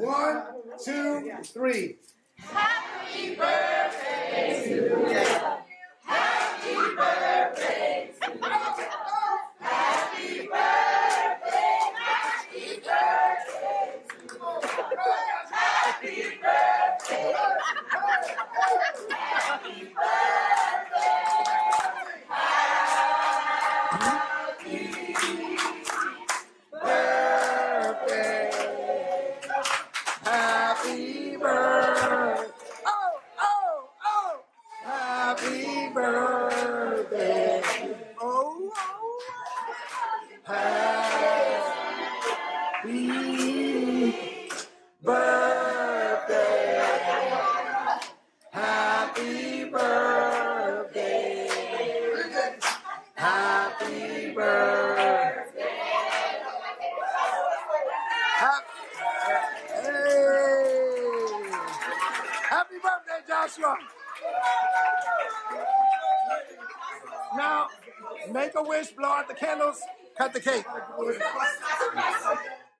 One, two, three. Happy birthday to you. Happy birthday to you. Happy birthday, happy birthday to you. Happy birthday. Happy birthday. Happy birthday. Oh, oh, oh. Happy birthday. Oh, oh. oh. Happy birthday. Happy birthday. Happy birthday. Happy, Happy birthday, Joshua. Now, make a wish, blow out the candles, cut the cake.